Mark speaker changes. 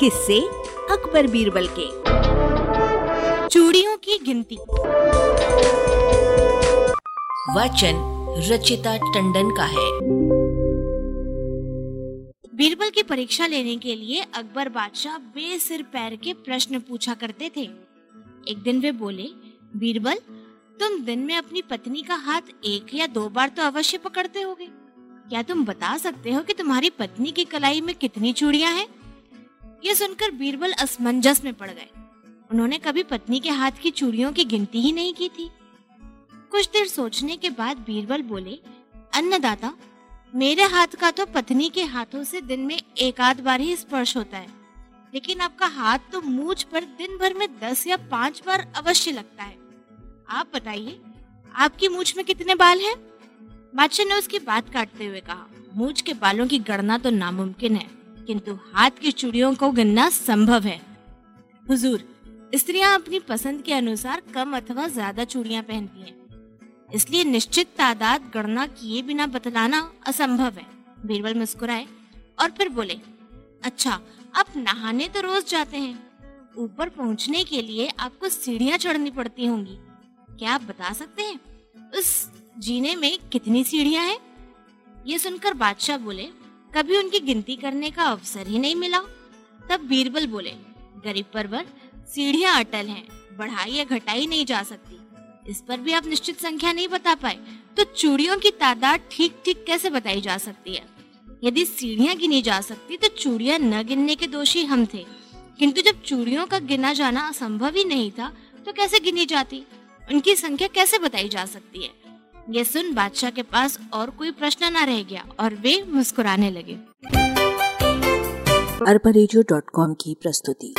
Speaker 1: किससे अकबर बीरबल के।
Speaker 2: चूड़ियों की गिनती।
Speaker 1: वचन रचिता टंडन का है।
Speaker 2: बीरबल की परीक्षा लेने के लिए अकबर बादशाह बेसिर पैर के प्रश्न पूछा करते थे। एक दिन वे बोले, बीरबल, तुम दिन में अपनी पत्नी का हाथ एक या दो बार तो अवश्य पकड़ते होगे। क्या तुम बता सकते हो कि तुम्हारी पत्नी की कलाई में कितनी चूड़ियाँ हैं? ये सुनकर बीरबल असमंजस में पड़ गए। उन्होंने कभी पत्नी के हाथ की चूड़ियों की गिनती ही नहीं की थी। कुछ देर सोचने के बाद बीरबल बोले, अन्नदाता, मेरे हाथ का तो पत्नी के हाथों से दिन में एक आध बार ही स्पर्श होता है, लेकिन आपका हाथ तो मूछ पर दिन भर में दस या पाँच बार अवश्य लगता है। आप बताइए, आपकी मूछ में कितने बाल हैं? बादशाह ने उसकी बात काटते हुए कहा, मूछ के बालों की गणना तो नामुमकिन है। किंतु हाथ की चूड़ियों को गिनना संभव है। हुजूर, स्त्रियाँ अपनी पसंद के अनुसार कम अथवा ज़्यादा चूड़ियाँ पहनती हैं। इसलिए निश्चित तादाद गणना किए बिना बतलाना असंभव है। बीरबल मुस्कुराए और फिर बोले अच्छा आप नहाने तो रोज जाते हैं। ऊपर पहुँचने के लिए आपको सीढ़ियाँ चढ़नी पड़ती होंगी। क्या आप बता सकते हैं, उस जीने में कितनी सीढ़ियाँ हैं? ये सुनकर बादशाह बोले कभी उनकी गिनती करने का अवसर ही नहीं मिला। तब बीरबल बोले, गरीब परवर, सीढ़ियाँ अटल हैं, बढ़ाई या घटाई नहीं जा सकती। इस पर भी आप निश्चित संख्या नहीं बता पाए तो चूड़ियों की तादाद ठीक ठीक कैसे बताई जा सकती है? यदि सीढ़ियाँ गिनी जा सकती तो चूड़ियाँ न गिनने के दोषी हम थे। किंतु जब चूड़ियों का गिना जाना असंभव ही नहीं था तो कैसे गिनी जाती? उनकी संख्या कैसे बताई जा सकती है? ये सुन बादशाह के पास और कोई प्रश्न न रह गया और वे मुस्कुराने लगे।
Speaker 1: अरबा की प्रस्तुति।